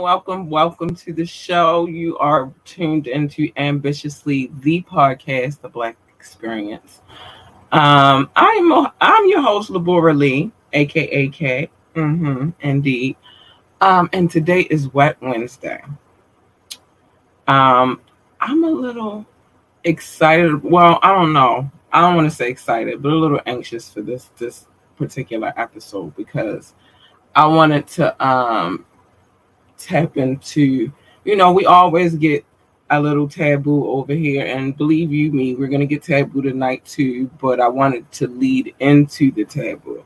welcome, welcome, to the show. You are tuned into Ambitiously, the podcast, The Black Experience. Um, I'm I'm your host, Labora Lee, aka K. Mm-hmm, indeed. Um, and today is Wet Wednesday. Um, I'm a little excited. Well, I don't know. I don't want to say excited, but a little anxious for this this particular episode because I wanted to um tap into, you know, we always get a little taboo over here, and believe you me, we're gonna get taboo tonight too. But I wanted to lead into the taboo.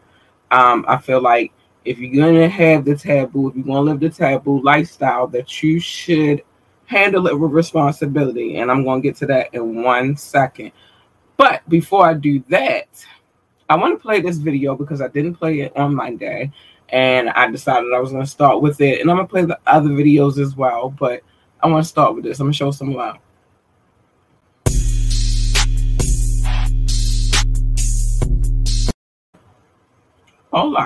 Um, I feel like if you're gonna have the taboo, if you're gonna live the taboo lifestyle, that you should handle it with responsibility. And I'm gonna get to that in one second. But before I do that, I want to play this video because I didn't play it on Monday and I decided I was going to start with it. And I'm going to play the other videos as well, but I want to start with this. I'm going to show some love. Hold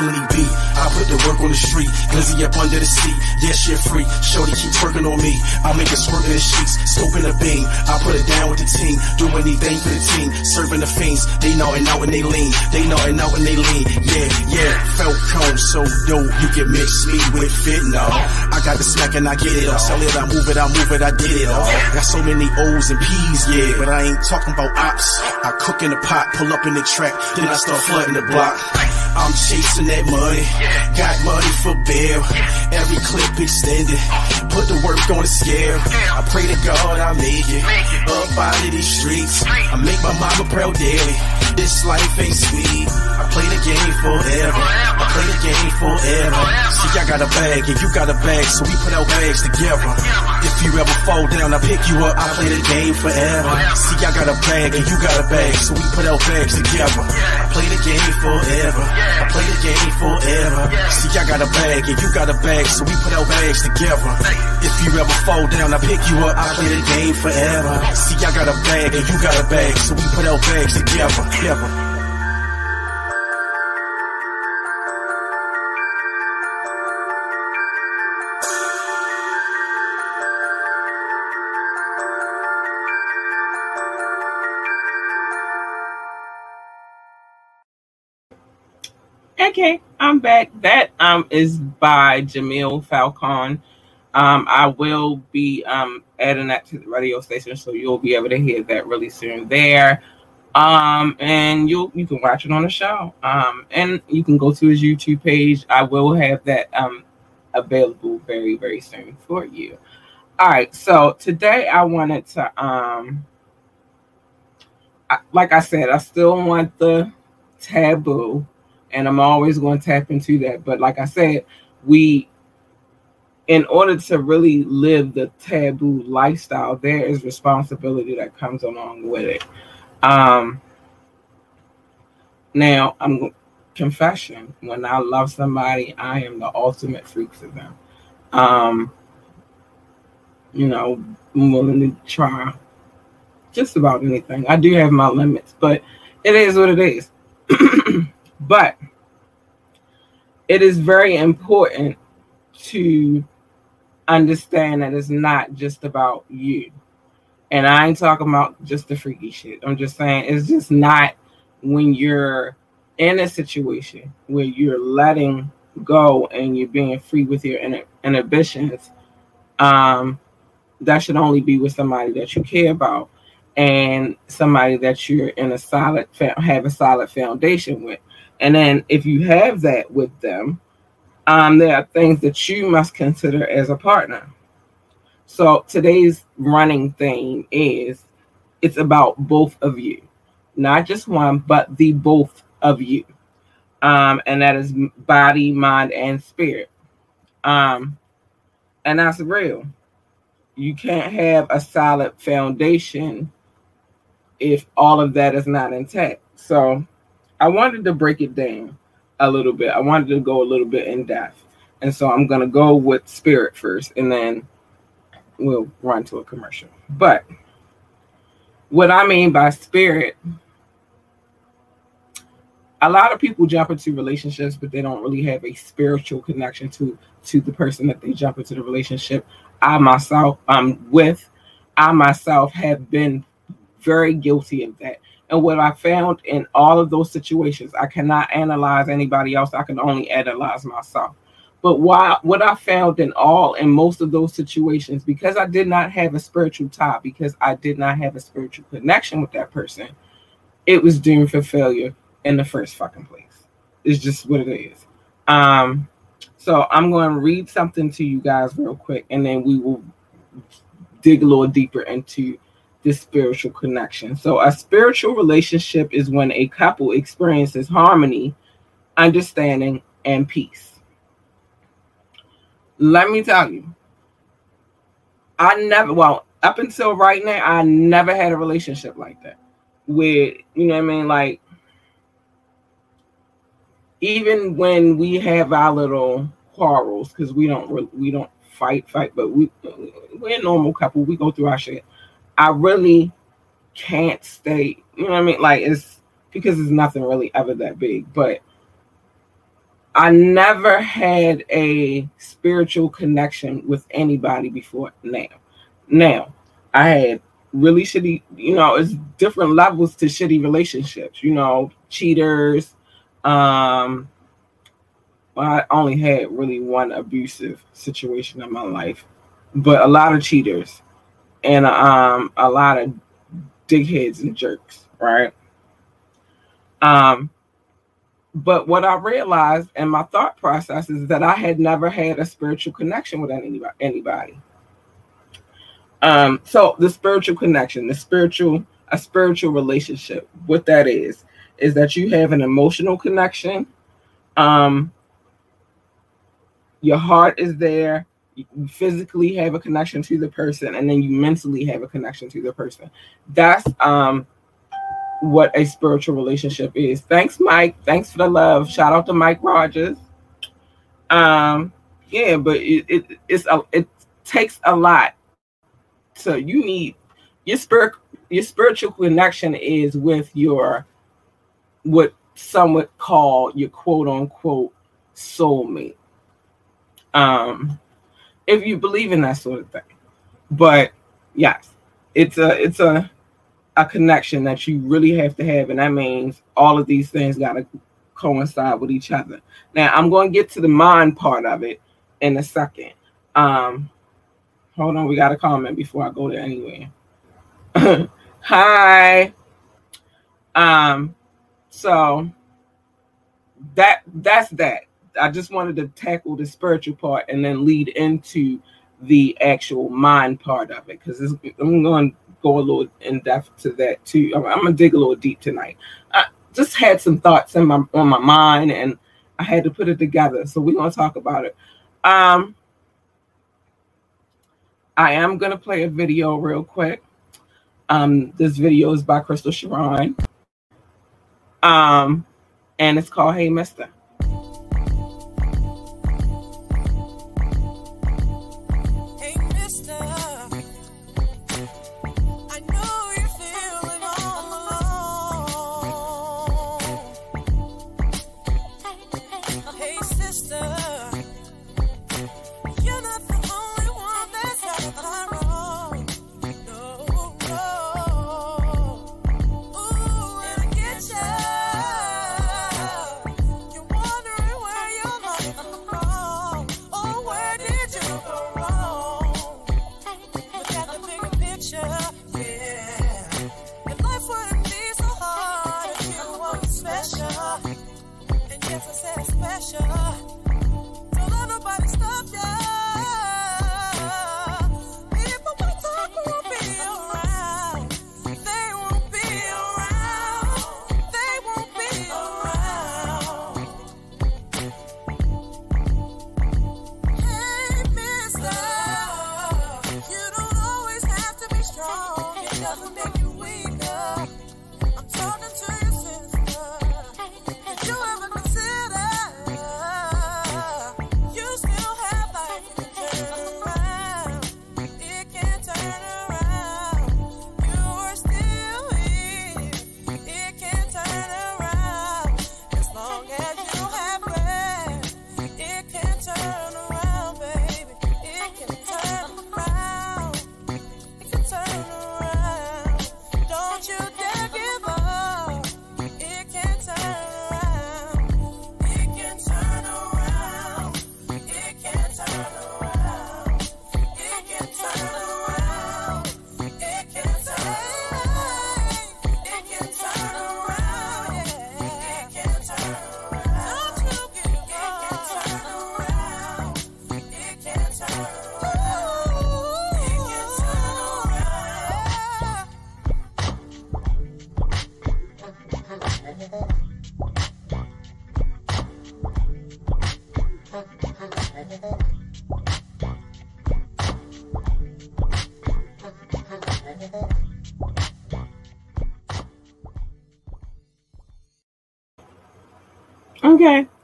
any beat. I put the work on the street. Glizzy up under the seat. Yeah, shit free. Shorty keep twerking on me. I make it squirt in the sheets. Scope in the beam. I put it down with the team. Do anything for the team. Serving the fiends. They know and out when they lean. They know and out when they lean. Yeah, yeah. Felt cone so dope. You can mix me with fit. No. I got the smack and I get it off. Sell it, I move it, I move it, I did it all. Got so many O's and P's, yeah. But I ain't talking about ops. I cook in the pot, pull up in the track. Then I start flooding the block. I'm chasing that money. Got money for bail. Every clip extended. Put the work on the scale. I pray to God I make it. Up out of these streets. I make my mama proud daily. This life ain't sweet. I play the game forever. I play the game forever. See, I got a bag and you got a bag, so we put our bags together. If you ever fall down, I pick you up. I play the game forever. See, I got a bag and you got a bag, so we put our bags together. I play the game forever. I play the game forever. See, I got a bag and you got a bag, so we put our bags together. If you ever fall down, I pick you up. I play the game forever. See, I got a bag and you got a bag, so we put our bags together. Okay, I'm back. That um is by Jamil Falcon. Um, I will be um adding that to the radio station, so you'll be able to hear that really soon there. Um, and you you can watch it on the show. Um, and you can go to his YouTube page. I will have that um available very very soon for you. All right, so today I wanted to um, I, like I said, I still want the taboo and I'm always going to tap into that. But like I said, we, in order to really live the taboo lifestyle, there is responsibility that comes along with it. Um, now, I'm confession. When I love somebody, I am the ultimate freak for them. Um, you know, I'm willing to try just about anything. I do have my limits, but it is what it is. But it is very important to understand that it's not just about you. And I ain't talking about just the freaky shit. I'm just saying it's just not when you're in a situation where you're letting go and you're being free with your inhibitions. Um, that should only be with somebody that you care about and somebody that you're in a solid have a solid foundation with. And then if you have that with them, um, there are things that you must consider as a partner. So today's running theme is it's about both of you, not just one, but the both of you. Um, and that is body, mind, and spirit. Um, and that's real. you can't have a solid foundation if all of that is not intact. So I wanted to break it down a little bit. I wanted to go a little bit in depth. And so I'm going to go with spirit first and then we'll run to a commercial. But what I mean by spirit, a lot of people jump into relationships, but they don't really have a spiritual connection to to the person that they jump into the relationship. I myself, I'm with, I myself have been very guilty of that. And what I found in all of those situations, I cannot analyze anybody else. I can only analyze myself. But why, what I found in all in most of those situations, because I did not have a spiritual tie, because I did not have a spiritual connection with that person, it was doomed for failure in the first fucking place. It's just what it is. Um, so I'm going to read something to you guys real quick, and then we will dig a little deeper into this spiritual connection. So a spiritual relationship is when a couple experiences harmony, understanding, and peace let me tell you, I never, well, up until right now, I never had a relationship like that. With, you know what I mean? Like, even when we have our little quarrels, because we don't, we don't fight, fight, but we, we're a normal couple. We go through our shit. I really can't stay, you know what I mean? Like, it's because it's nothing really ever that big, but I never had a spiritual connection with anybody before now. Now, I had really shitty, you know, it's different levels to shitty relationships, you know, cheaters. Um, I only had really one abusive situation in my life, but a lot of cheaters and um a lot of digheads and jerks, right? Um, but what I realized and my thought process is that I had never had a spiritual connection with anybody. anybody. Um, so the spiritual connection, the spiritual, a spiritual relationship, what that is, is that you have an emotional connection. Um, your heart is there. You physically have a connection to the person, and then you mentally have a connection to the person. That's um what a spiritual relationship is. Thanks, Mike. Thanks for the love. Shout out to Mike Rogers. Um, yeah, but it, it it's a, it takes a lot. So you need your spirit your spiritual connection is with your what some would call your quote unquote soulmate. Um, if you believe in that sort of thing. But yes, it's a it's a a connection that you really have to have, and that means all of these things got to coincide with each other. Now, I'm going to get to the mind part of it in a second. Um, hold on, we got a comment before I go there anyway. Hi. Um, so that that's that. I just wanted to tackle the spiritual part and then lead into the actual mind part of it because I'm going to go a little in depth to that too. I'm, I'm gonna dig a little deep tonight. I just had some thoughts in my on my mind, and I had to put it together. So we're gonna talk about it. Um, I am gonna play a video real quick. Um, this video is by Crystal Sharon. Um, and it's called Hey Mister.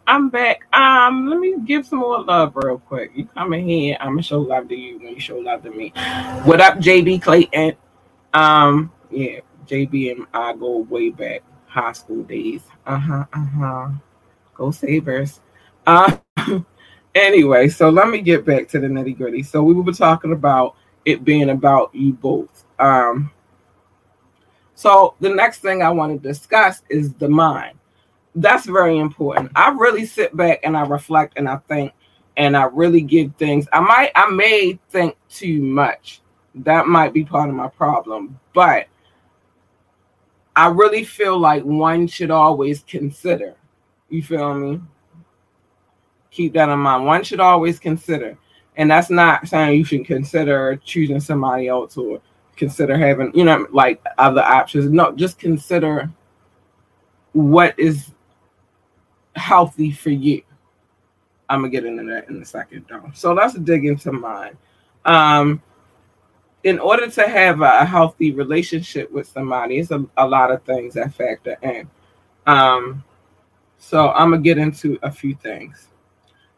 I'm back. Um, let me give some more love real quick. You come in here, I'm gonna show love to you when you show love to me. What up, JB Clayton? Um, yeah, JB and I go way back, high school days. Uh huh, uh huh. Go Sabres. Uh, anyway, so let me get back to the nitty gritty. So we were talking about it being about you both. Um, so the next thing I want to discuss is the mind. That's very important. I really sit back and I reflect and I think and I really give things. I might I may think too much. That might be part of my problem, but I really feel like one should always consider. You feel me? Keep that in mind. One should always consider. And that's not saying you should consider choosing somebody else or consider having, you know, like other options. No, just consider what is healthy for you. I'm gonna get into that in a second, though. So let's dig into mine. Um, in order to have a, healthy relationship with somebody, it's a, a lot of things that factor in. Um, so I'm gonna get into a few things.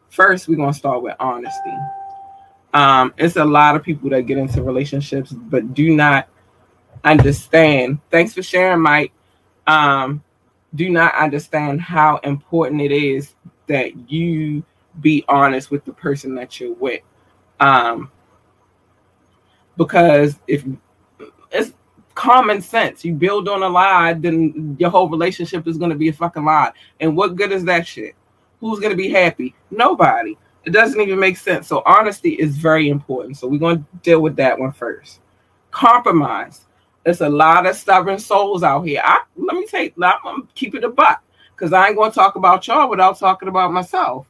First, we're gonna start with honesty. Um, it's a lot of people that get into relationships but do not understand. Thanks for sharing, Mike. Um, do not understand how important it is that you be honest with the person that you're with. Um, because if it's common sense, you build on a lie, then your whole relationship is going to be a fucking lie. And what good is that shit? Who's going to be happy? Nobody. It doesn't even make sense. So honesty is very important. So we're going to deal with that one first. Compromise. There's a lot of stubborn souls out here. I let me take I'm gonna keep it a buck because I ain't going to talk about y'all without talking about myself.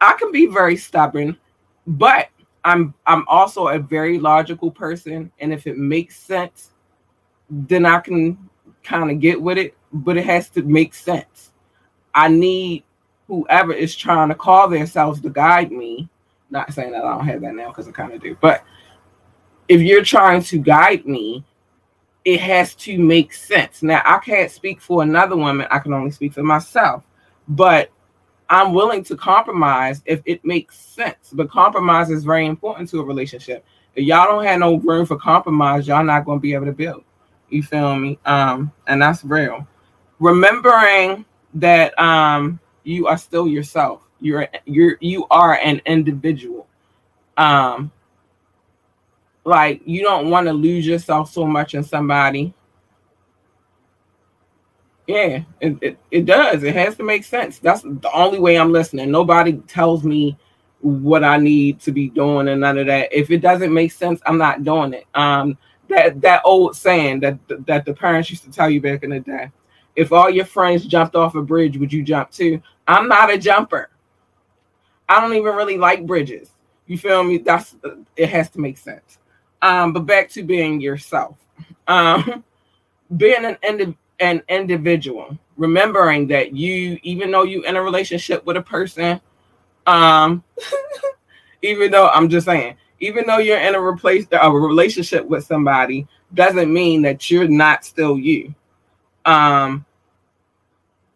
I can be very stubborn, but I'm I'm also a very logical person, and if it makes sense, then I can kind of get with it. But it has to make sense. I need whoever is trying to call themselves to guide me. Not saying that I don't have that now because I kind of do, but if you're trying to guide me, it has to make sense. Now, I can't speak for another woman, I can only speak for myself, but I'm willing to compromise if it makes sense. But compromise is very important to a relationship. If y'all don't have no room for compromise, y'all not going to be able to build. You feel me? Um, and that's real. Remembering that um you are still yourself. You're you're you are an individual. Um like you don't want to lose yourself so much in somebody. Yeah, it, it, it does. It has to make sense. That's the only way I'm listening. Nobody tells me what I need to be doing and none of that. If it doesn't make sense, I'm not doing it. Um that that old saying that that the parents used to tell you back in the day. If all your friends jumped off a bridge, would you jump too? I'm not a jumper. I don't even really like bridges. You feel me? That's it has to make sense. Um, but back to being yourself. Um, being an indi- an individual, remembering that you, even though you in a relationship with a person, um, even though I'm just saying, even though you're in a replace a relationship with somebody, doesn't mean that you're not still you. Um,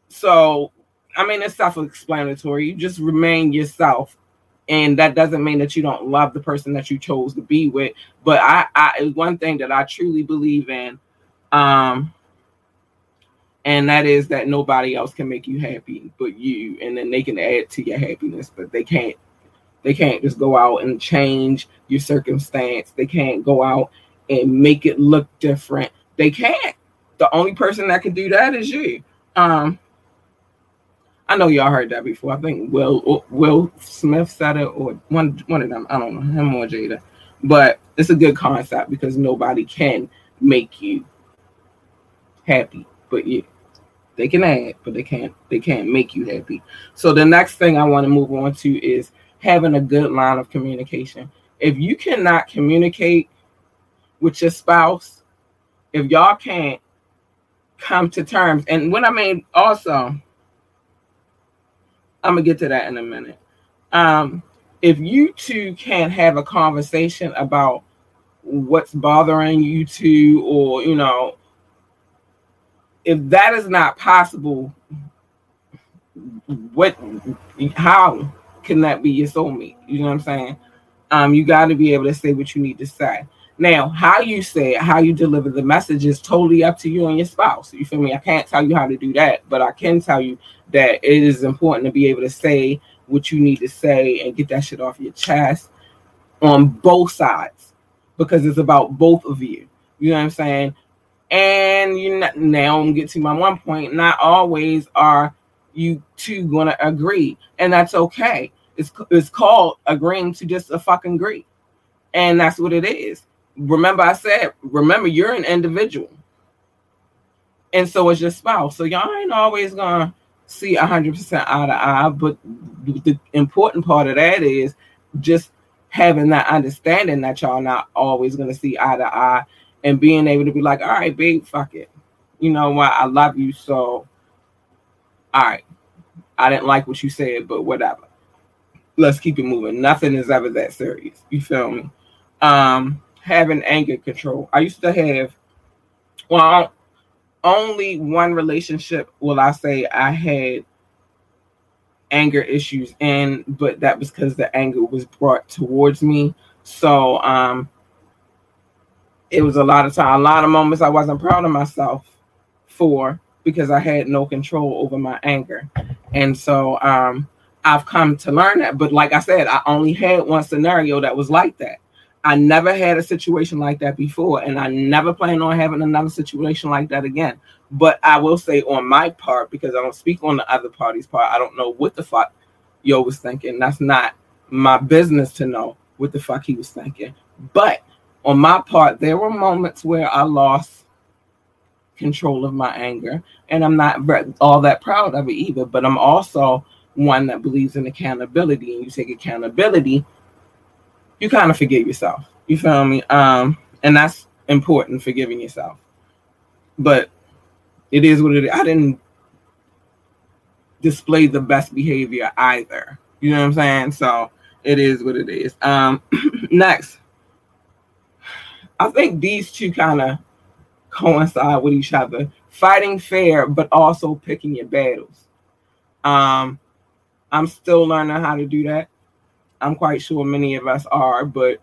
so I mean, it's self-explanatory. You just remain yourself, and that doesn't mean that you don't love the person that you chose to be with. But I, I one thing that I truly believe in, um, and that is that nobody else can make you happy but you, and then they can add to your happiness, but they can't. They can't just go out and change your circumstance. They can't go out and make it look different. They can't. The only person that can do that is you. Um, I know y'all heard that before. I think Will Will Smith said it, or one one of them. I don't know him or Jada, but it's a good concept because nobody can make you happy, but you. They can add, but they can't. They can't make you happy. So the next thing I want to move on to is having a good line of communication. If you cannot communicate with your spouse, if y'all can't come to terms, and what I mean also I'm gonna get to that in a minute. Um, if you two can't have a conversation about what's bothering you two, or you know, if that is not possible, what how can that be your soulmate? You know what I'm saying? Um, you got to be able to say what you need to say. Now, how you say it, how you deliver the message is totally up to you and your spouse. You feel me? I can't tell you how to do that, but I can tell you that it is important to be able to say what you need to say and get that shit off your chest on both sides because it's about both of you. You know what I'm saying? And you now I'm get to my one point. Not always are you two gonna agree, and that's okay. It's it's called agreeing to just a fucking agree, and that's what it is. Remember, I said, remember, you're an individual, and so is your spouse. So y'all ain't always gonna see hundred percent eye to eye. But the important part of that is just having that understanding that y'all not always gonna see eye to eye, and being able to be like, all right, babe, fuck it. You know what? I love you, so all right. I didn't like what you said, but whatever. Let's keep it moving. Nothing is ever that serious. You feel me? Um, having anger control. I used to have, well, only one relationship will I say I had anger issues in, but that was because the anger was brought towards me. So um it was a lot of time, a lot of moments I wasn't proud of myself for because I had no control over my anger. And so um I've come to learn that. But like I said, I only had one scenario that was like that. I never had a situation like that before, and I never plan on having another situation like that again. But I will say on my part, because I don't speak on the other party's part, I don't know what the fuck Yo was thinking. That's not my business to know what the fuck he was thinking. But on my part, there were moments where I lost control of my anger, and I'm not all that proud of it either. But I'm also one that believes in accountability, and you take accountability you kind of forgive yourself. You feel me? Um, and that's important, forgiving yourself. But it is what it is. I didn't display the best behavior either. You know what I'm saying? So it is what it is. Um, next, I think these two kind of coincide with each other. Fighting fair, but also picking your battles. Um, I'm still learning how to do that. I'm quite sure many of us are, but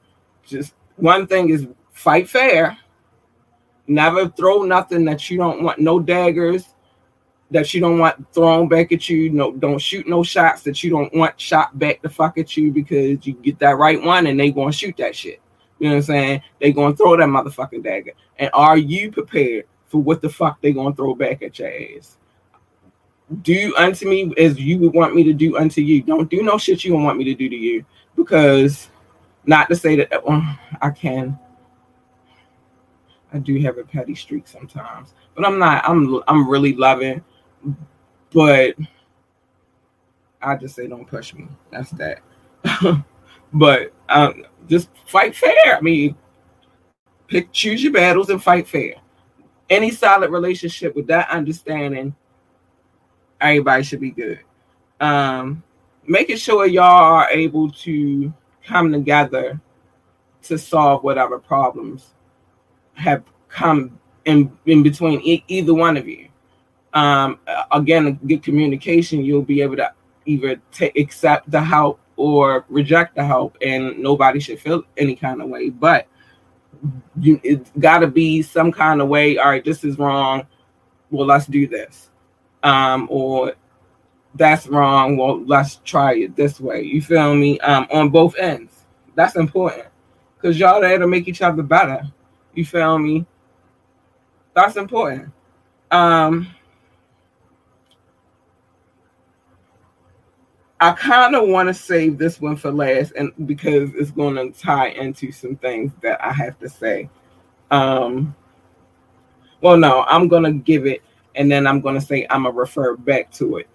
just one thing is fight fair. Never throw nothing that you don't want, no daggers that you don't want thrown back at you. No, don't shoot no shots that you don't want shot back to fuck at you because you get that right one and they gonna shoot that shit. You know what I'm saying? They gonna throw that motherfucking dagger. And are you prepared for what the fuck they gonna throw back at your ass? Do unto me as you would want me to do unto you. Don't do no shit you don't want me to do to you. Because not to say that well, I can. I do have a petty streak sometimes, but I'm not. I'm I'm really loving, but I just say don't push me. That's that. but um, just fight fair. I mean, pick choose your battles and fight fair. Any solid relationship with that understanding everybody should be good. Um, making sure y'all are able to come together to solve whatever problems have come in in between e- either one of you. Um, again, good communication, you'll be able to either take accept the help or reject the help, and nobody should feel any kind of way. But you, it's got to be some kind of way. All right, this is wrong. Well, let's do this um, or that's wrong. Well, let's try it this way. You feel me? Um, on both ends. That's important because y'all there to make each other better. You feel me? That's important. Um, I kind of want to save this one for last, and because it's going to tie into some things that I have to say. Um, well, no, I'm going to give it and then I'm going to say I'm gonna refer back to it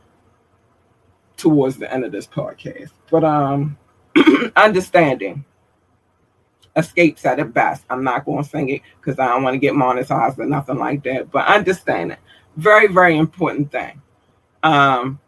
towards the end of this podcast. But um, understanding Xscape's at its best. I'm not going to sing it because I don't want to get monetized or nothing like that. But understanding, very very important thing. Um,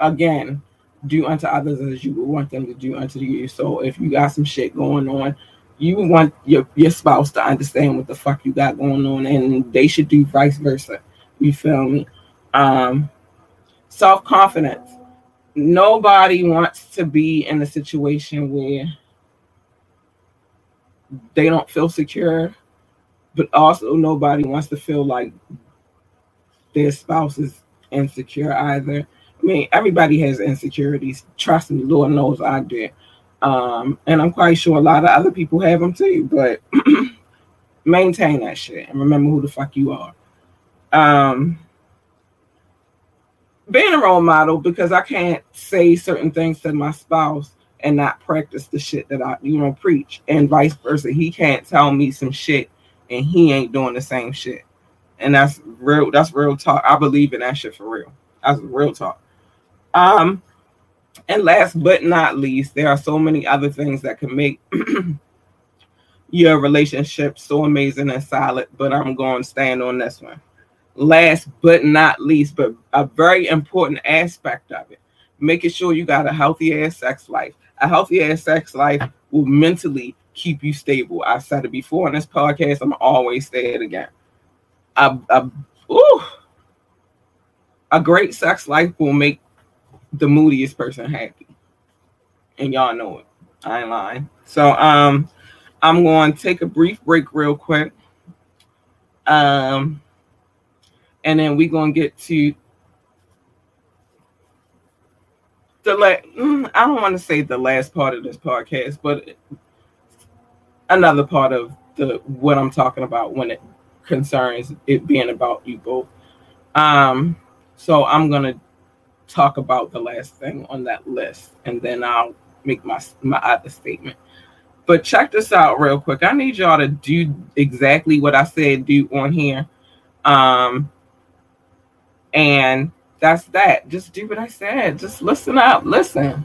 again, do unto others as you would want them to do unto you. So if you got some shit going on you want your, your spouse to understand what the fuck you got going on and they should do vice versa. You feel me? Um, self confidence. Nobody wants to be in a situation where they don't feel secure, but also nobody wants to feel like their spouse is insecure either. I mean, everybody has insecurities. Trust me, Lord knows I do. Um, and I'm quite sure a lot of other people have them too, but maintain that shit and remember who the fuck you are. Um, being a role model because I can't say certain things to my spouse and not practice the shit that I, you know, preach, and vice versa. He can't tell me some shit and he ain't doing the same shit. And that's real, that's real talk. I believe in that shit for real. That's real talk. Um, and last but not least, there are so many other things that can make your relationship so amazing and solid, but I'm going to stand on this one. Last but not least, but a very important aspect of it, making sure you got a healthy ass sex life. A healthy ass sex life will mentally keep you stable. I've said it before in this podcast. I'm always say it again. A, a, ooh, a great sex life will make the moodiest person happy. And y'all know it. I ain't lying. So um I'm going to take a brief break real quick. Um and then we're going to get to the la- mm, I don't want to say the last part of this podcast, but another part of the what I'm talking about when it concerns it being about you both. Um so I'm going to talk about the last thing on that list, and then I'll make my my other statement. But check this out real quick. I need y'all to do exactly what I said do on here. Um and that's that. Just do what I said. Just listen up. Listen.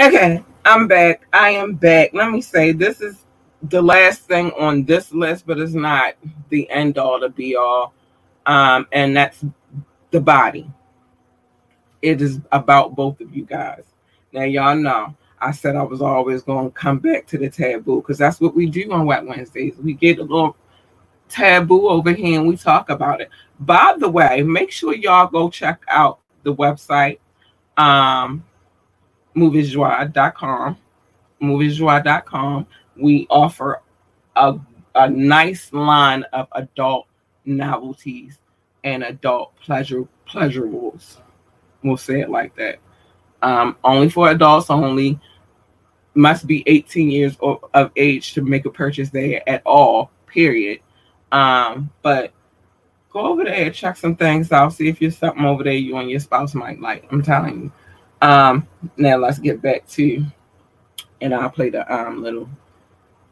Okay, I'm back. I am back. Let me say this is the last thing on this list, but it's not the end all to be all. Um, and that's the body. It is about both of you guys. Now, y'all know I said I was always going to come back to the taboo because that's what we do on Wet Wednesdays. We get a little taboo over here and we talk about it. By the way, make sure y'all go check out the website. Um, moviesjoie.com. Moviesjoie.com. We offer a, a nice line of adult novelties and adult pleasure pleasurables. We'll say it like that. Um, only for adults only. Must be 18 years of age to make a purchase there at all. Period. Um, but go over there, check some things out, see if you're something over there you and your spouse might like. I'm telling you. Um, now let's get back to, and I'll play the um little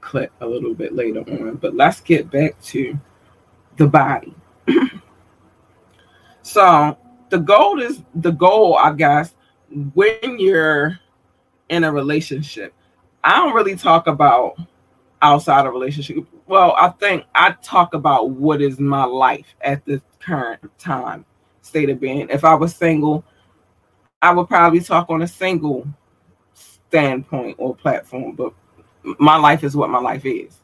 clip a little bit later on. But let's get back to the body. so the goal is the goal, I guess, when you're in a relationship. I don't really talk about outside of relationship. Well, I think I talk about what is my life at this current time, state of being. If I was single, I would probably talk on a single standpoint or platform, but my life is what my life is.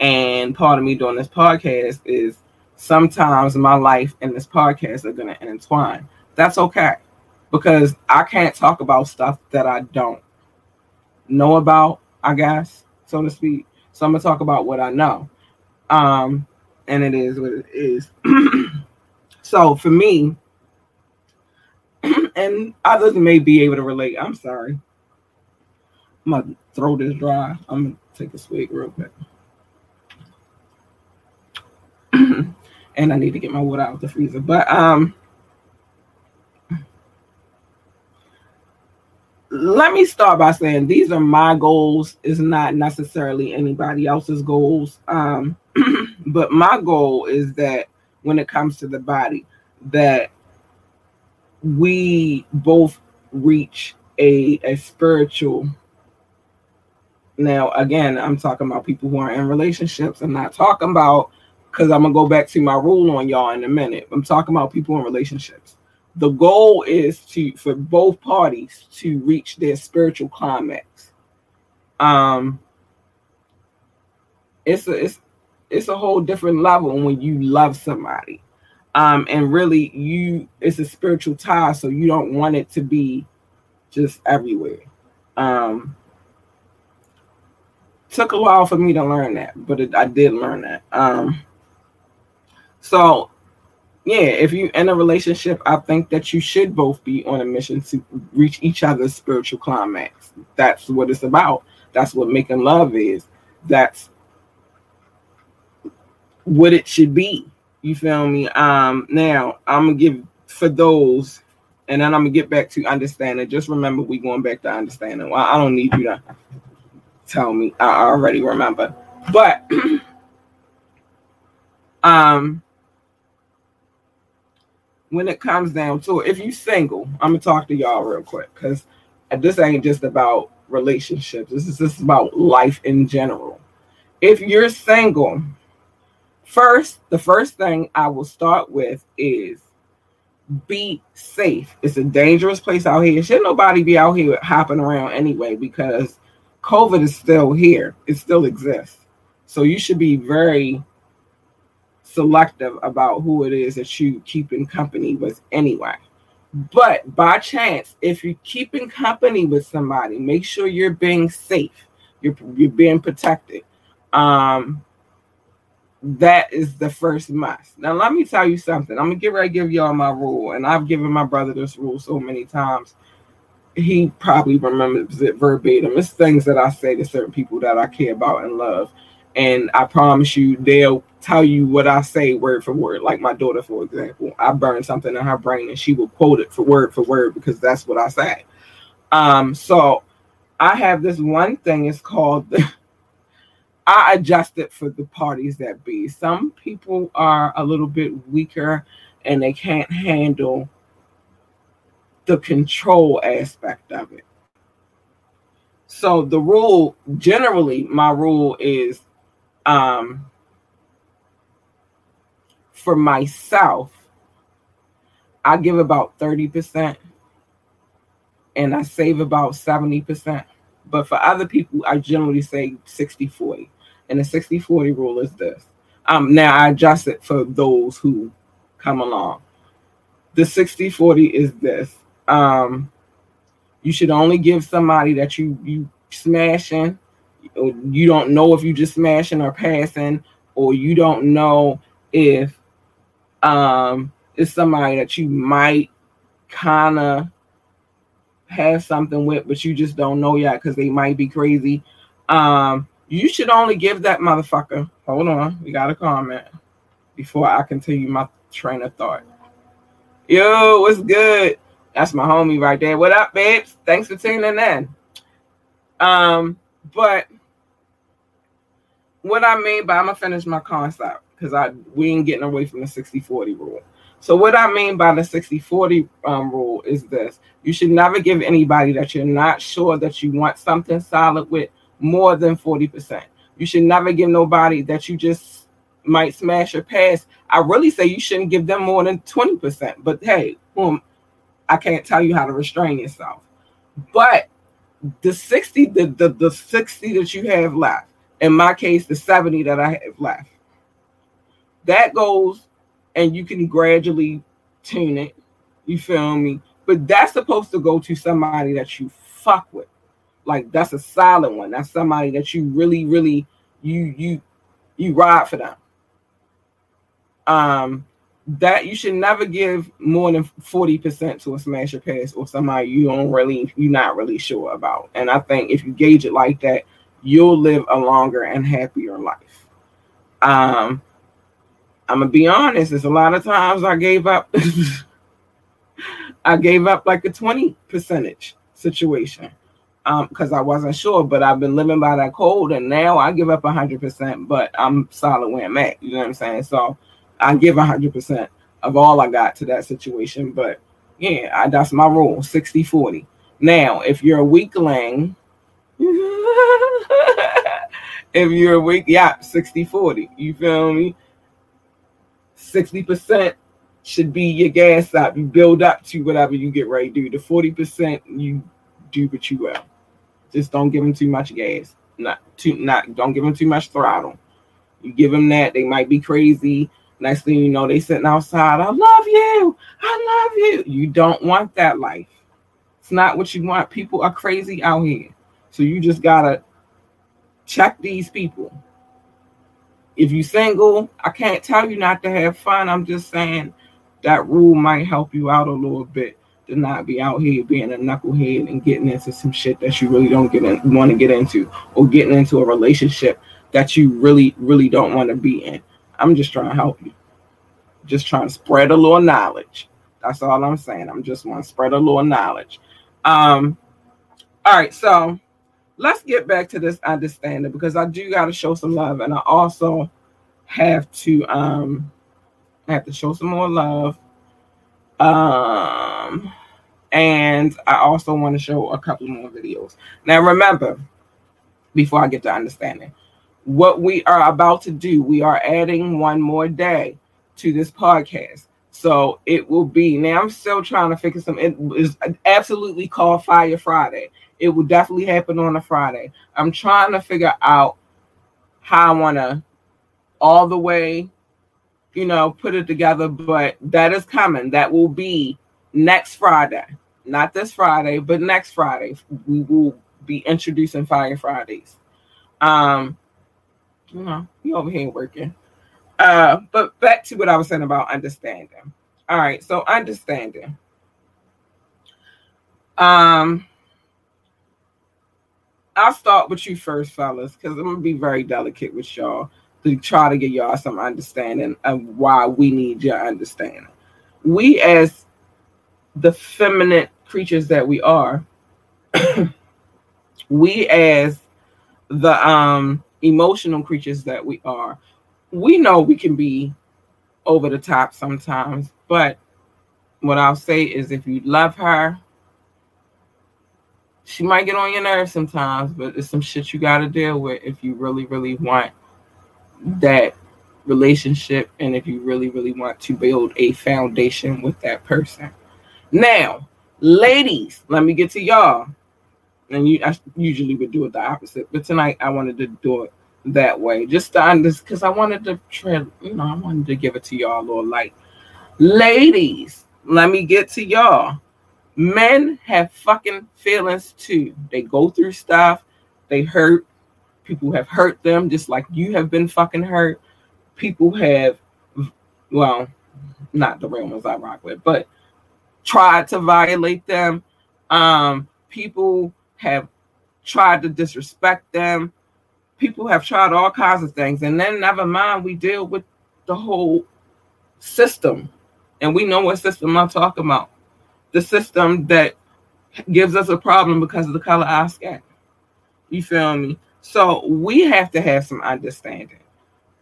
And part of me doing this podcast is sometimes my life and this podcast are going to intertwine. That's okay because I can't talk about stuff that I don't know about, I guess, so to speak. So I'm going to talk about what I know. Um, and it is what it is. so for me, and others may be able to relate. I'm sorry. My throat is dry. I'm gonna take a swig real quick. and I need to get my water out of the freezer. But um let me start by saying these are my goals is not necessarily anybody else's goals um but my goal is that when it comes to the body that we both reach a a spiritual now again i'm talking about people who are in relationships. I'm not talking about because i'm gonna go back to my rule on y'all in a minute. I'm talking about people in relationships. The goal is to for both parties to reach their spiritual climax. Um it's a it's it's a whole different level when you love somebody um and really you it's a spiritual tie so you don't want it to be just everywhere. Um took a while for me to learn that but it, i did learn that. Um so yeah if you in a relationship i think that you should both be on a mission to reach each other's spiritual climax. That's what it's about. That's what making love is. That's what it should be you feel me? Um, now I'm gonna give for those, and then I'm gonna get back to understanding. Just remember, we going back to understanding. Well, I don't need you to tell me. I already remember. But um, when it comes down to it, if you single, I'm gonna talk to y'all real quick because this ain't just about relationships. This is just about life in general. If you're single First, the first thing I will start with is be safe. It's a dangerous place out here. Should nobody be out here hopping around anyway because COVID is still here. It still exists. So you should be very selective about who it is that you keep in company with anyway. But by chance, if you're keeping company with somebody, make sure you're being safe. You're you're being protected. Um, that is the first must. Now, let me tell you something. I'm gonna get ready to give y'all my rule, and I've given my brother this rule so many times. He probably remembers it verbatim. It's things that I say to certain people that I care about and love, and I promise you, they'll tell you what I say word for word. Like my daughter, for example, I burn something in her brain, and she will quote it for word for word because that's what I say. Um, so I have this one thing. It's called the I adjust it for the parties that be. Some people are a little bit weaker and they can't handle the control aspect of it. So the rule generally my rule is um for myself I give about 30% and I save about 70%. But for other people, I generally say 60 40. And the 60 40 rule is this. Um, now I adjust it for those who come along. The 60 40 is this. Um, you should only give somebody that you you smashing. You don't know if you just smashing or passing, or you don't know if um it's somebody that you might kind of have something with, but you just don't know yet because they might be crazy. Um, you should only give that motherfucker. Hold on, we got a comment before I continue my train of thought. Yo, what's good? That's my homie right there. What up, babes? Thanks for tuning in. Um, but what I mean by I'm gonna finish my concept because I we ain't getting away from the 60-40 rule. So what I mean by the 60-40 um, rule is this: you should never give anybody that you're not sure that you want something solid with more than 40%. You should never give nobody that you just might smash or pass. I really say you shouldn't give them more than 20%. But hey, boom, I can't tell you how to restrain yourself. But the 60, the, the, the 60 that you have left, in my case, the 70 that I have left, that goes and you can gradually tune it. You feel me? But that's supposed to go to somebody that you fuck with like that's a solid one. That's somebody that you really, really you you you ride for them. Um that you should never give more than 40% to a smasher pass or somebody you don't really you're not really sure about. And I think if you gauge it like that, you'll live a longer and happier life. Um I'm gonna be honest, it's a lot of times I gave up I gave up like a 20 percentage situation because um, I wasn't sure, but I've been living by that code, and now I give up hundred percent, but I'm solid where I'm at. You know what I'm saying? So I give hundred percent of all I got to that situation. But yeah, I, that's my rule 60 40. Now, if you're a weakling, if you're a weak, yeah, 60 40. You feel me? 60% should be your gas up. You build up to whatever you get ready to do. The 40% you do what you will. Just don't give them too much gas. Not too not don't give them too much throttle. You give them that, they might be crazy. Next thing you know, they sitting outside. I love you. I love you. You don't want that life. It's not what you want. People are crazy out here. So you just gotta check these people. If you single, I can't tell you not to have fun. I'm just saying that rule might help you out a little bit to not be out here being a knucklehead and getting into some shit that you really don't get in, want to get into, or getting into a relationship that you really, really don't want to be in. I'm just trying to help you. Just trying to spread a little knowledge. That's all I'm saying. I'm just want to spread a little knowledge. Um, all right, so let's get back to this understanding because I do got to show some love, and I also have to um I have to show some more love. Um, and I also want to show a couple more videos. Now, remember, before I get to understanding, what we are about to do, we are adding one more day to this podcast. So it will be now. I'm still trying to figure some. It is absolutely called Fire Friday. It will definitely happen on a Friday. I'm trying to figure out how I want to all the way, you know, put it together. But that is coming. That will be next Friday, not this Friday, but next Friday. We will be introducing Fire Fridays. Um, you know, he over here working. Uh, but back to what I was saying about understanding. All right, so understanding. Um, I'll start with you first, fellas, because I'm gonna be very delicate with y'all to try to get y'all some understanding of why we need your understanding. We, as the feminine creatures that we are, we as the um emotional creatures that we are, we know we can be over the top sometimes, but what I'll say is if you love her, she might get on your nerves sometimes, but it's some shit you got to deal with if you really, really want that relationship and if you really, really want to build a foundation with that person. Now, ladies, let me get to y'all. And you, I usually would do it the opposite, but tonight I wanted to do it that way, just to understand, because I wanted to try, you know, I wanted to give it to y'all a little light. Ladies, let me get to y'all. Men have fucking feelings too. They go through stuff, they hurt. People have hurt them just like you have been fucking hurt. People have, well, not the real ones I rock with, but tried to violate them. Um, people have tried to disrespect them people have tried all kinds of things, and then never mind, we deal with the whole system, and we know what system I'm talking about. The system that gives us a problem because of the color of our skin. You feel me? So we have to have some understanding.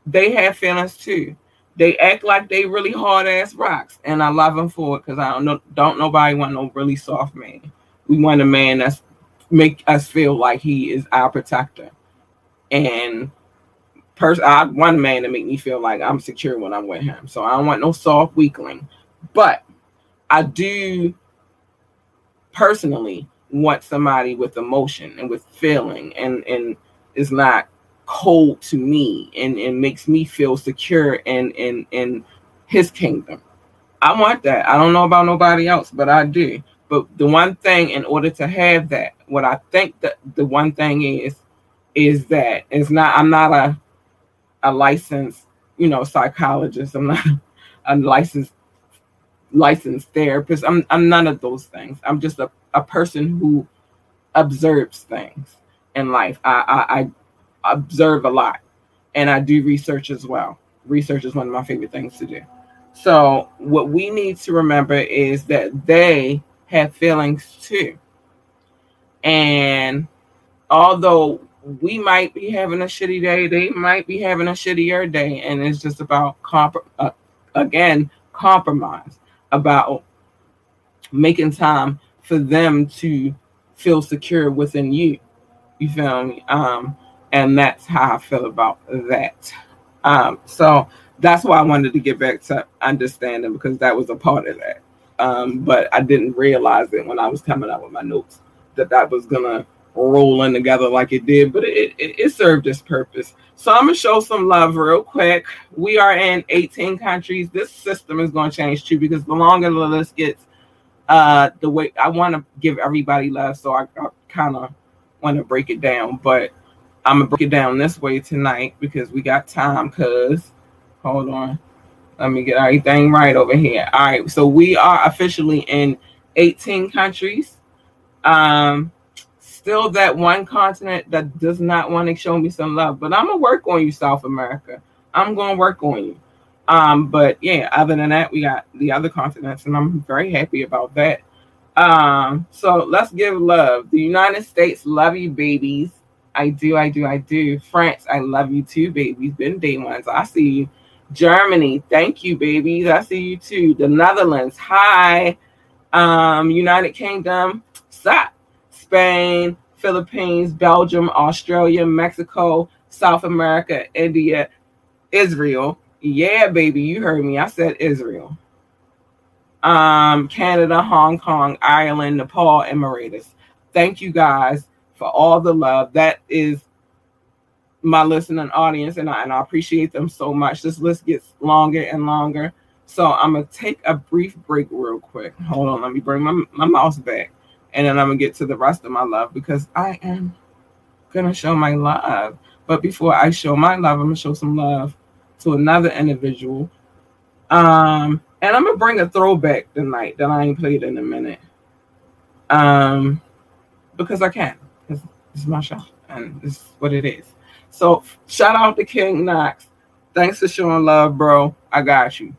They have feelings too. They act like they really hard ass rocks, and I love them for it because I don't know. Don't nobody want no really soft man. We want a man that's make us feel like he is our protector and person I want a man to make me feel like I'm secure when I'm with him. So I don't want no soft weakling. But I do personally want somebody with emotion and with feeling and and is not cold to me and, and makes me feel secure in in in his kingdom. I want that. I don't know about nobody else, but I do. But the one thing in order to have that, what I think that the one thing is is that it's not I'm not a a licensed, you know, psychologist. I'm not a licensed licensed therapist. I'm I'm none of those things. I'm just a, a person who observes things in life. I, I, I observe a lot and I do research as well. Research is one of my favorite things to do. So what we need to remember is that they have feelings too. And although we might be having a shitty day, they might be having a shittier day, and it's just about comp- uh, again compromise about making time for them to feel secure within you. You feel me? Um, and that's how I feel about that. Um, so that's why I wanted to get back to understanding because that was a part of that. Um, but I didn't realize it when I was coming up with my notes that that was gonna roll in together like it did. But it, it, it served its purpose. So I'm gonna show some love real quick. We are in 18 countries. This system is gonna change too because the longer the list gets, uh, the way I want to give everybody love. So I, I kind of want to break it down, but I'm gonna break it down this way tonight because we got time. Cause hold on, let me get everything right over here. All right, so we are officially in 18 countries. Um, still that one continent that does not want to show me some love, but I'm gonna work on you, South America. I'm gonna work on you. Um, but yeah, other than that, we got the other continents, and I'm very happy about that. Um, so let's give love. The United States love you, babies. I do, I do, I do. France, I love you too, babies. Been day ones. I see you. Germany, thank you, babies. I see you too. The Netherlands, hi. Um, United Kingdom, stop. Spain, Philippines, Belgium, Australia, Mexico, South America, India, Israel. Yeah, baby, you heard me. I said Israel. Um, Canada, Hong Kong, Ireland, Nepal, Mauritius. Thank you guys for all the love. That is my listening audience, and I, and I appreciate them so much. This list gets longer and longer. So I'm gonna take a brief break real quick. Hold on, let me bring my, my mouse back, and then I'm gonna get to the rest of my love because I am gonna show my love. But before I show my love, I'm gonna show some love to another individual. Um, and I'm gonna bring a throwback tonight that I ain't played in a minute. Um, because I can. It's, it's my show, and this is what it is. So shout out to King Knox. Thanks for showing love, bro. I got you.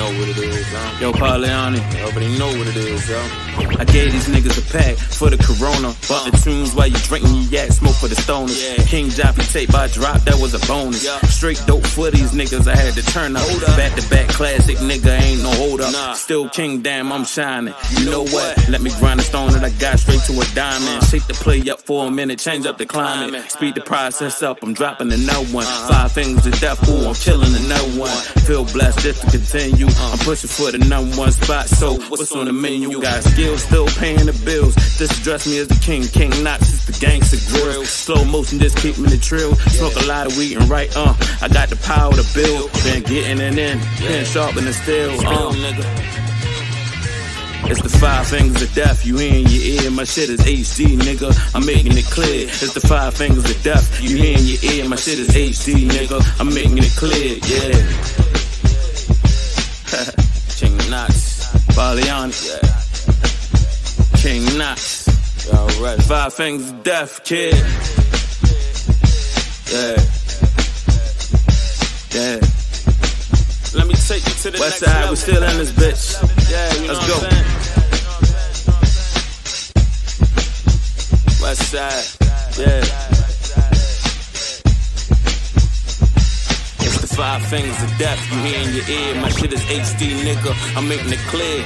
Already know what it is, yo. Yo, Pauliani, you already know what it is, yo. I gave these niggas a pack for the corona. Bought the tunes while you drinking your yak, smoke for the stoners. Yeah. King Joppy tape by drop, that was a bonus. Yeah. Straight dope for these niggas, I had to turn up. Back to back classic, nigga, ain't no hold up. Nah. Still king, damn, I'm shining. You know what? Let me grind a stone that I got straight to a diamond. Uh. Shake the play up for a minute, change up the climate. Speed the process up, I'm dropping the no one. Uh-huh. Five fingers to death, ooh, I'm killing the no one. Feel blessed just to continue. I'm pushing for the number one spot, so what's on the menu? Got skills, still paying the bills. Just address me as the king, King Knox, it's the gangster grill. Slow motion, just keep me the trill. Smoke a lot of weed and right, uh, I got the power to build. Been getting it in, been sharpening steel, uh. It's the five fingers of death, you in your ear. My shit is HD, nigga. I'm making it clear. It's the five fingers of death, you in your ear. My shit is HD, nigga. I'm making it clear, yeah. King Knox, Baliani, yeah. King Knox, alright. Five fingers death, kid. Yeah, yeah. Let me take you to the West next side, we still in this bitch. Yeah, you Let's go. West side, yeah. Five fingers of death. You hear in your ear. My shit is HD, nigga. I'm making it clear.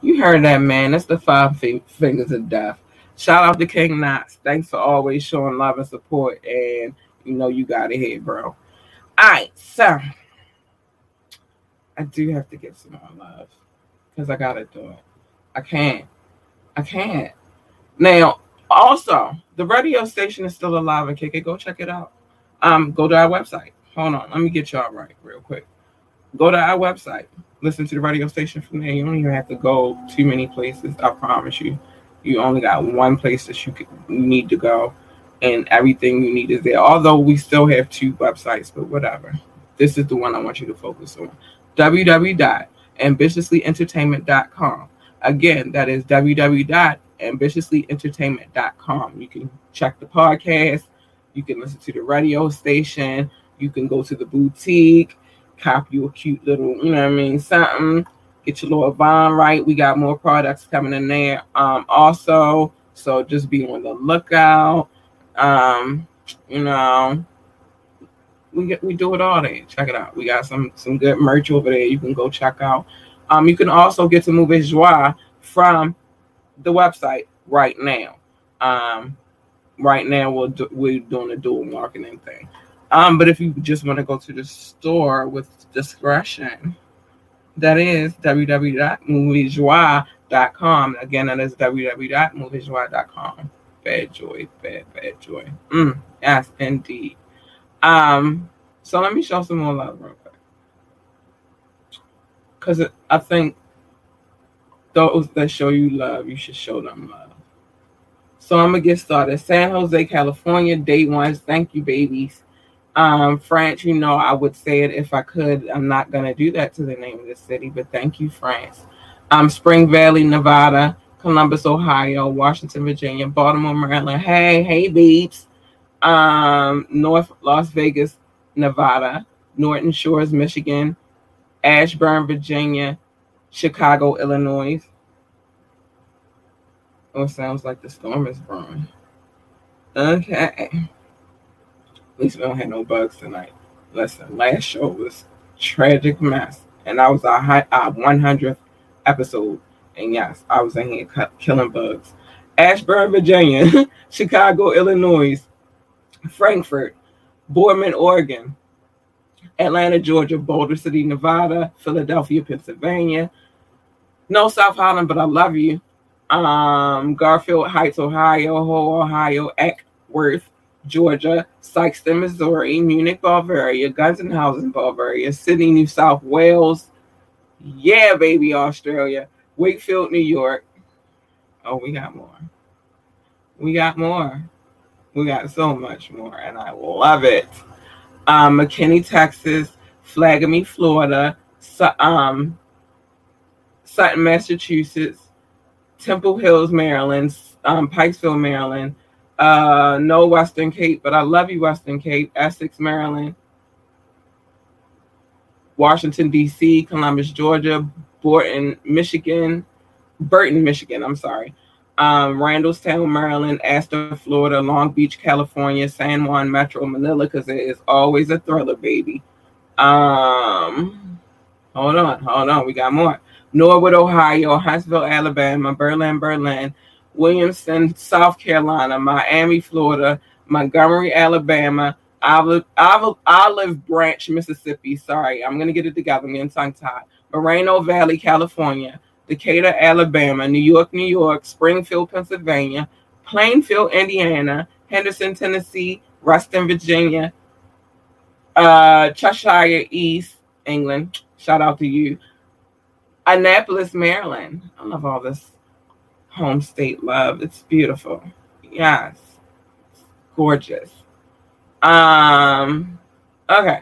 You heard that, man. That's the five fi- fingers of death. Shout out to King Knox. Thanks for always showing love and support. And you know you got it here, bro. All right, so I do have to give some more love because I gotta do it. I can't. I can't. Now, also, the radio station is still alive and kicking. Go check it out. Um, go to our website. Hold on, let me get y'all right real quick. Go to our website. Listen to the radio station from there. You don't even have to go too many places. I promise you. You only got one place that you need to go, and everything you need is there. Although we still have two websites, but whatever. this is the one I want you to focus on. www.ambitiouslyentertainment.com. Again, that is www.ambitiouslyentertainment.com. You can check the podcast, you can listen to the radio station, you can go to the boutique, cop you a cute little, you know what I mean, something, get your little bond right. We got more products coming in there. Um, also, so just be on the lookout. Um, you know, we get we do it all there. Check it out. We got some some good merch over there. You can go check out. Um, you can also get to Move Joie from the website right now. Um, right now we're do, we're doing a dual marketing thing. Um, but if you just want to go to the store with discretion, that is www.moviejoie.com. Again, that is www.moviejoie.com. Bad joy, bad, bad joy. Mm, yes, indeed. Um, so let me show some more love real quick. Because I think those that show you love, you should show them love. So I'm gonna get started. San Jose, California, day ones. Thank you, babies. Um, France, you know, I would say it if I could. I'm not gonna do that to the name of the city, but thank you, France. Um, Spring Valley, Nevada, Columbus, Ohio, Washington, Virginia, Baltimore, Maryland. Hey, hey, beeps. Um, North Las Vegas, Nevada, Norton Shores, Michigan, Ashburn, Virginia, Chicago, Illinois. Oh, sounds like the storm is brewing. Okay. At least we don't have no bugs tonight. Listen, last show was tragic mess, and that was high, our 100th episode. And yes, I was in here killing bugs. Ashburn, Virginia, Chicago, Illinois, Frankfort, Boardman, Oregon, Atlanta, Georgia, Boulder City, Nevada, Philadelphia, Pennsylvania. No South Holland, but I love you. Um, Garfield Heights, Ohio, Ho, Ohio, Acworth, Georgia, Sikeston, Missouri, Munich, Bavaria, Gunzenhausen, Bavaria, Sydney, New South Wales. Yeah, baby, Australia, Wakefield, New York. Oh, we got more. We got more. We got so much more, and I love it. Um, McKinney, Texas, Flagami, Florida, um, Sutton, Massachusetts, Temple Hills, Maryland, um, Pikesville, Maryland. Uh, no Western Cape, but I love you, Western Cape, Essex, Maryland, Washington, D.C., Columbus, Georgia, Borton, Michigan, Burton, Michigan. I'm sorry um, Randallstown, Maryland, Astor, Florida, Long Beach, California, San Juan Metro, Manila, because it is always a thriller, baby. Um, hold on, hold on, we got more. Norwood, Ohio, Huntsville, Alabama, Berlin, Berlin, Williamson, South Carolina, Miami, Florida, Montgomery, Alabama, Olive, Olive, Olive Branch, Mississippi. Sorry, I'm gonna get it together. I'm getting tongue tied. Moreno Valley, California, Decatur, Alabama, New York, New York, Springfield, Pennsylvania, Plainfield, Indiana, Henderson, Tennessee, Ruston, Virginia, uh, Cheshire East, England. Shout out to you. Annapolis, Maryland. I love all this home state love. It's beautiful. Yes. Gorgeous. Um, okay.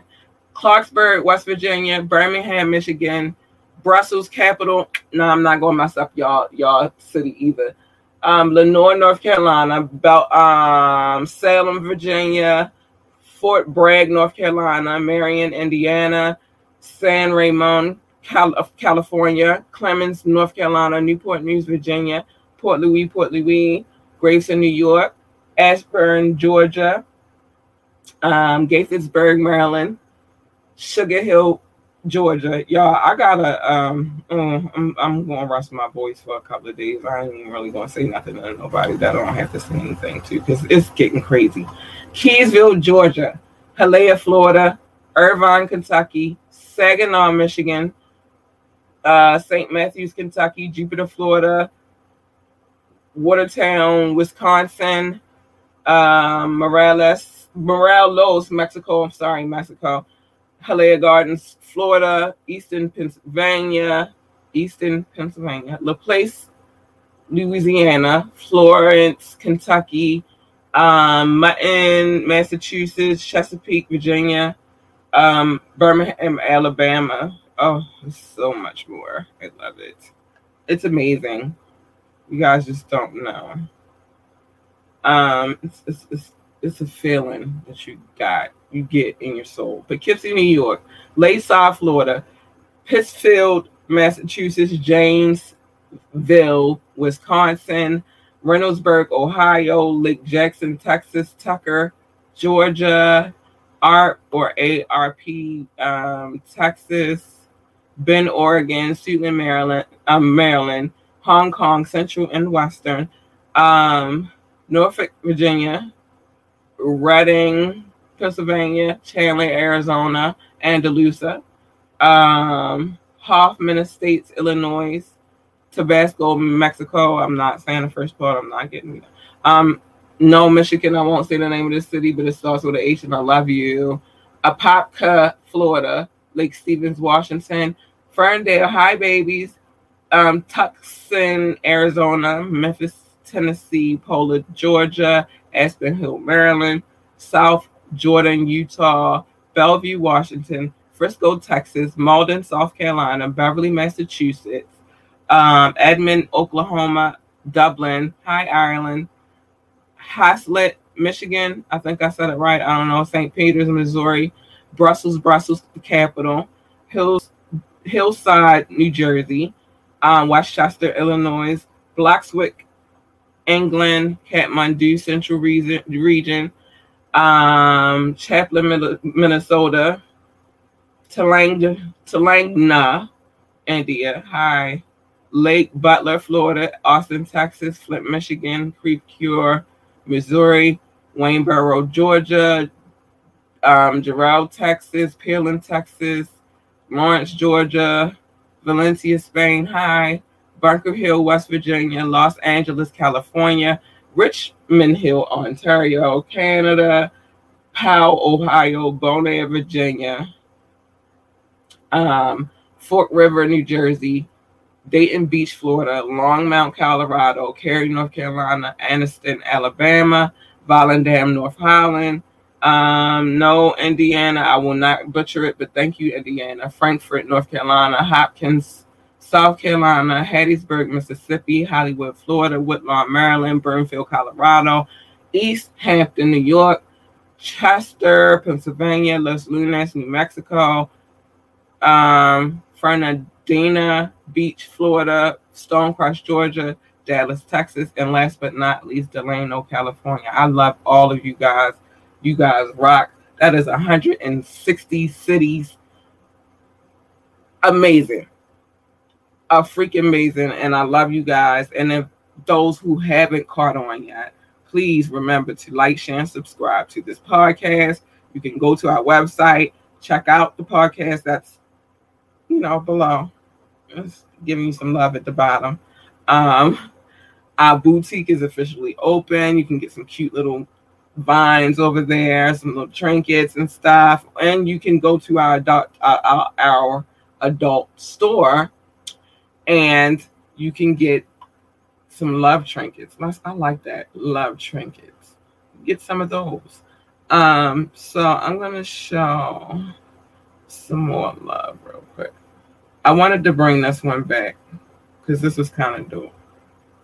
Clarksburg, West Virginia, Birmingham, Michigan, Brussels capital. No, I'm not going to mess up y'all y'all city either. Um, Lenoir, North Carolina, about um, Salem, Virginia, Fort Bragg, North Carolina, Marion, Indiana, San Ramon, Cal- California, Clemmons, North Carolina, Newport News, Virginia, Port Louis, Port Louis, Grayson, New York, Ashburn, Georgia, um, Gaithersburg, Maryland, Sugar Hill, Georgia, y'all. I gotta um, um I'm I'm gonna rest my voice for a couple of days. I ain't really gonna say nothing to nobody that I don't have to say anything to because it's getting crazy. Keysville, Georgia, Hialeah, Florida, Irvine, Kentucky, Saginaw, Michigan, uh, St. Matthews, Kentucky, Jupiter, Florida, Watertown, Wisconsin, um, Morales, Morelos, Mexico. I'm sorry, Mexico. Hialeah Gardens, Florida, Eastern Pennsylvania, Eastern Pennsylvania, Laplace, Louisiana, Florence, Kentucky, um, Mutton, Massachusetts, Chesapeake, Virginia, Um, Birmingham, Alabama. Oh, so much more. I love it. It's amazing. You guys just don't know. Um, it's, it's, it's, it's a feeling that you got, you get in your soul. Poughkeepsie, New York, Lakeside, Florida, Pittsfield, Massachusetts, Janesville, Wisconsin, Reynoldsburg, Ohio, Lake Jackson, Texas, Tucker, Georgia, ARP or ARP, um, Texas, Bend, Oregon, Suitland, Maryland, um, Maryland, Hong Kong, Central and Western, um, Norfolk, Virginia, Reading, Pennsylvania, Chandler, Arizona, Andalusia, um, Hoffman Estates, Illinois, Tabasco, Mexico. I'm not saying the first part. I'm not getting it. Um, no, Michigan. I won't say the name of the city, but it starts with an H, and I love you. Apopka, Florida. Lake Stevens, Washington. Ferndale, hi babies. Um, Tucson, Arizona. Memphis, Tennessee. Pooler, Georgia. Aspen Hill, Maryland. South Jordan, Utah. Bellevue, Washington. Frisco, Texas. Mauldin, South Carolina. Beverly, Massachusetts. Um, Edmond, Oklahoma. Dublin. High Ireland. Haslett, Michigan. I think I said it right. I don't know. St. Peter's, Missouri. Brussels, Brussels, the capital. Hills, Hillside, New Jersey. Um, Westchester, Illinois. Blackswick, England. Kathmandu, Central Region. Um, Champlin, Minnesota. Talanga, Talangna, India. Hi. Lake Butler, Florida. Austin, Texas. Flint, Michigan. Creve Coeur, Missouri, Waynesboro, Georgia, um, Gerald, Texas, Pearland, Texas, Lawrence, Georgia, Valencia, Spain, High, Bunker Hill, West Virginia, Los Angeles, California, Richmond Hill, Ontario, Canada, Powell, Ohio, Bonaire, Virginia, um, River, New Jersey, Dayton Beach, Florida, Longmont, Colorado, Cary, North Carolina, Anniston, Alabama, Volendam, North Holland. Um, no, Indiana, I will not butcher it, but thank you, Indiana. Frankfort, North Carolina, Hopkins, South Carolina, Hattiesburg, Mississippi, Hollywood, Florida, Woodlawn, Maryland, Burnfield, Colorado, East Hampton, New York, Chester, Pennsylvania, Los Lunas, New Mexico, um, Fernandina Beach, Florida, Stonecross, Georgia, Dallas, Texas, and last but not least, Delano, California. I love all of you guys. You guys rock. That is 160 cities. Amazing. A freaking amazing. And I love you guys. And if those who haven't caught on yet, please remember to like, share, and subscribe to this podcast. You can go to our website, check out the podcast that's you know below. Just giving you some love at the bottom. Um, our boutique is officially open. You can get some cute little vines over there, some little trinkets and stuff, and you can go to our adult, uh, our, our adult store, and you can get some love trinkets. I like that love trinkets. Get some of those. Um, so I'm gonna show some more love real quick. I wanted to bring this one back because this was kind of dope.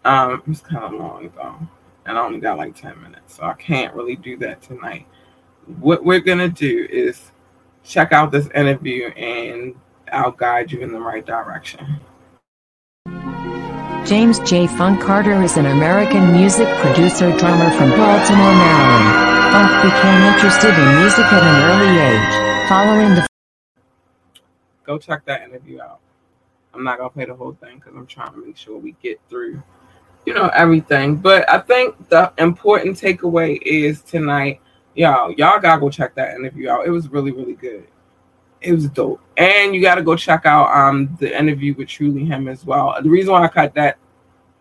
Um, it's kind of long though, and I only got like 10 minutes, so I can't really do that tonight. What we're gonna do is check out this interview, and I'll guide you in the right direction. James J. Funk Carter is an American music producer drummer from Baltimore, Maryland. Funk became interested in music at an early age. Following the go check that interview out. I'm not gonna play the whole thing because I'm trying to make sure we get through, you know, everything. But I think the important takeaway is tonight, y'all, y'all gotta go check that interview out. It was really, really good. It was dope. And you gotta go check out um the interview with Truly Him as well. The reason why I cut that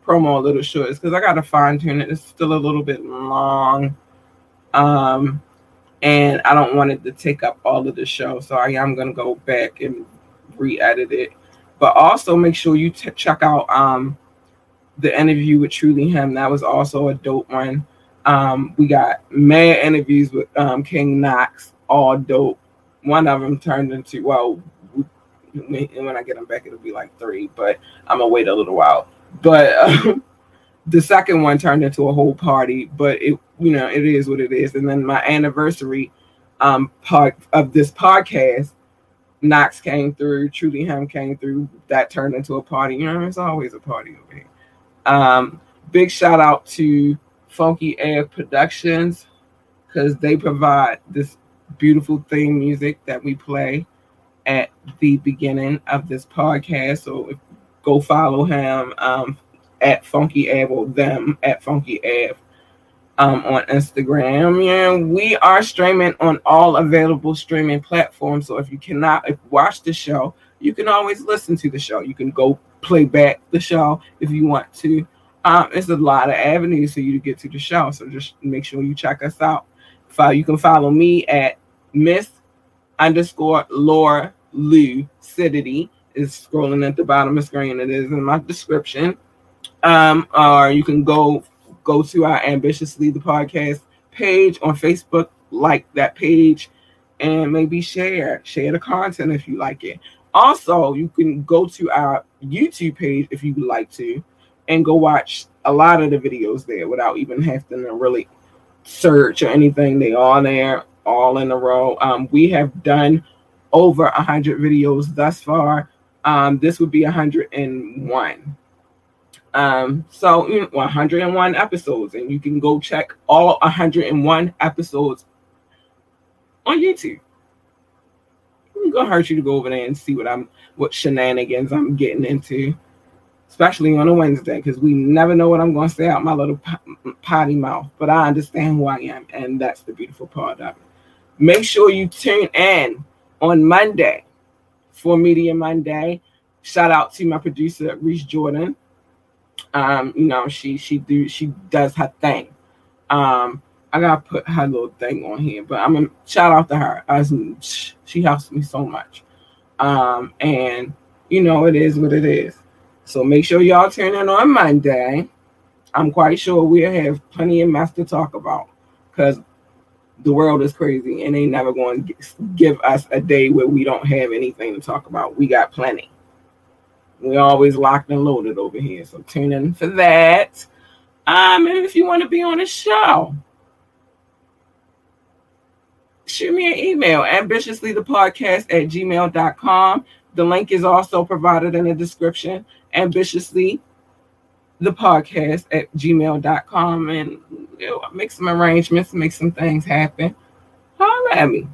promo a little short is because I gotta fine tune it. It's still a little bit long. Um and I don't want it to take up all of the show. So I am gonna go back and re-edit it. But also make sure you t- check out um the interview with Truly Him. That was also a dope one. Um, we got mad interviews with um, King Knox, all dope. One of them turned into well, when I get them back, it'll be like three, but I'm gonna wait a little while. But um, the second one turned into a whole party, but it you know it is what it is. And then my anniversary um part of this podcast, Knox came through, Truly Him came through. That turned into a party. You know, it's always a party over here. Um, big shout out to Funky Ave Productions because they provide this beautiful theme music that we play at the beginning of this podcast. So if, go follow him um, at Funky Ave or them at Funky Ave um, on Instagram. And we are streaming on all available streaming platforms. So if you cannot watch the show, you can always listen to the show. You can go play back the show if you want to. Um, it's a lot of avenues for you to get to the show. So just make sure you check us out. Follow, you can follow me at Miss underscore Laura Lucidity is scrolling at the bottom of the screen. It is in my description. Um, or you can go go to our ambitiously the podcast page on Facebook, like that page, and maybe share share the content if you like it. Also, you can go to our YouTube page if you would like to, and go watch a lot of the videos there without even having to really search or anything. They are there all in a row. Um, we have done over 100 videos thus far. Um, this would be 101. Um, so you know, 101 episodes, and you can go check all 101 episodes on YouTube. It's gonna hurt you to go over there and see what I'm what shenanigans I'm getting into, especially on a Wednesday, because we never know what I'm gonna say out my little potty mouth. But I understand who I am, and that's the beautiful part of it. Make sure you tune in on Monday for Media Monday. Shout out to my producer Reese Jordan. Um, you know, she she do she does her thing. Um, I gotta put her little thing on here, but I'm gonna shout out to her as she helps me so much. Um, and you know, it is what it is. So make sure y'all tune in on Monday. I'm quite sure we'll have plenty of mess to talk about because the world is crazy and they never going to give us a day where we don't have anything to talk about. We got plenty. We always locked and loaded over here. So tune in for that. Um, and if you want to be on the show, shoot me an email, ambitiouslythepodcast at gmail.com. The link is also provided in the description. Ambitiously the podcast at gmail.com and you know, make some arrangements, make some things happen. Holler at me.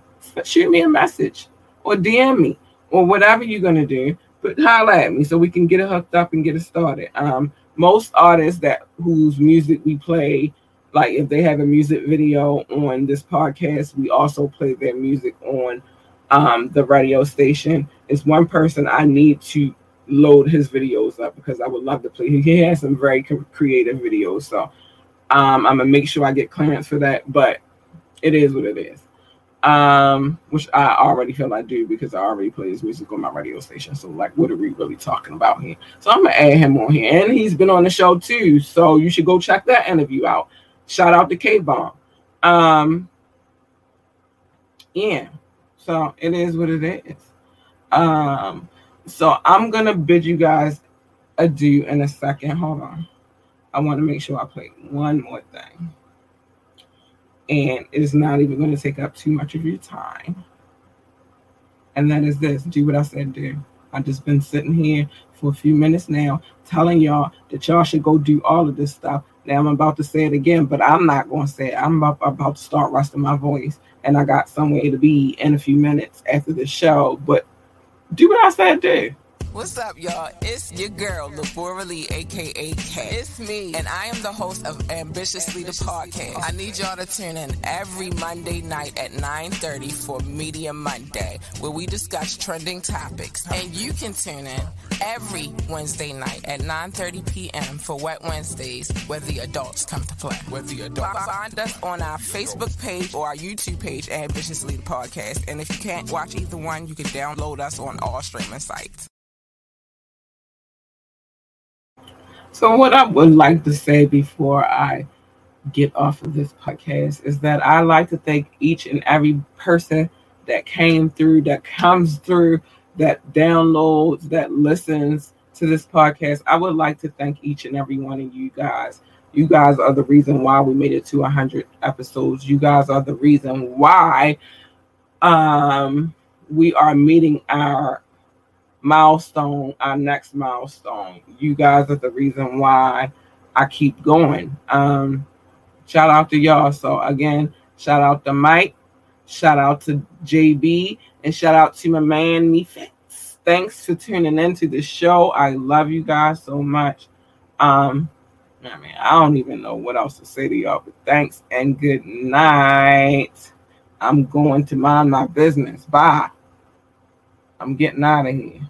Shoot me a message or DM me or whatever you're gonna do. But holler at me so we can get it hooked up and get it started. Um, most artists that whose music we play, like if they have a music video on this podcast, we also play their music on um, the radio station. Is one person I need to load his videos up because I would love to play. He has some very creative videos, so um, I'm gonna make sure I get clearance for that. But it is what it is. Um, which I already feel I do because I already play his music on my radio station. So like, what are we really talking about here? So I'm gonna add him on here, and he's been on the show too. So you should go check that interview out. Shout out to K Bomb. Um, yeah. So it is what it is. Um, so I'm gonna bid you guys adieu in a second. Hold on. I want to make sure I play one more thing. And it's not even going to take up too much of your time. And that is this do what I said do. I've just been sitting here for a few minutes now telling y'all that y'all should go do all of this stuff. Now I'm about to say it again, but I'm not going to say it. I'm about, about to start rusting my voice. And I got somewhere to be in a few minutes after the show. But do what I said do. What's up, y'all? It's your girl, Labora Lee, aka K. It's me, and I am the host of Ambitiously the Podcast. I need y'all to tune in every Monday night at 9:30 for Media Monday, where we discuss trending topics. And you can tune in every Wednesday night at 9:30 p.m. for Wet Wednesdays, where the adults come to play. Where the adults find us on our Facebook page or our YouTube page, Ambitiously the Podcast. And if you can't watch either one, you can download us on all streaming sites. So, what I would like to say before I get off of this podcast is that I like to thank each and every person that came through, that comes through, that downloads, that listens to this podcast. I would like to thank each and every one of you guys. You guys are the reason why we made it to 100 episodes. You guys are the reason why um, we are meeting our milestone, our next milestone. You guys are the reason why I keep going. Um, shout out to y'all. So again, shout out to Mike, shout out to JB, and shout out to my man Me Thanks for tuning into the show. I love you guys so much. Um, I mean, I don't even know what else to say to y'all, but thanks and good night. I'm going to mind my business. Bye. I'm getting out of here.